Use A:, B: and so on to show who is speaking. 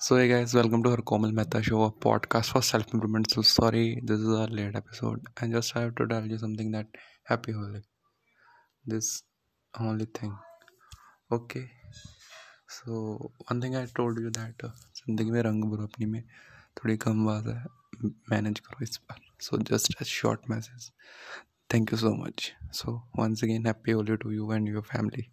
A: So, hey guys, welcome to our Komal Mehta Show, a podcast for self improvement. So, sorry, this is our late episode. and just I have to tell you something that happy holiday. This only thing. Okay. So, one thing I told you that something जिंदगी में रंग भरो अपनी में थोड़ी कम बात है manage करो इस बार सो a short message thank you so much so once again happy holiday to you and your family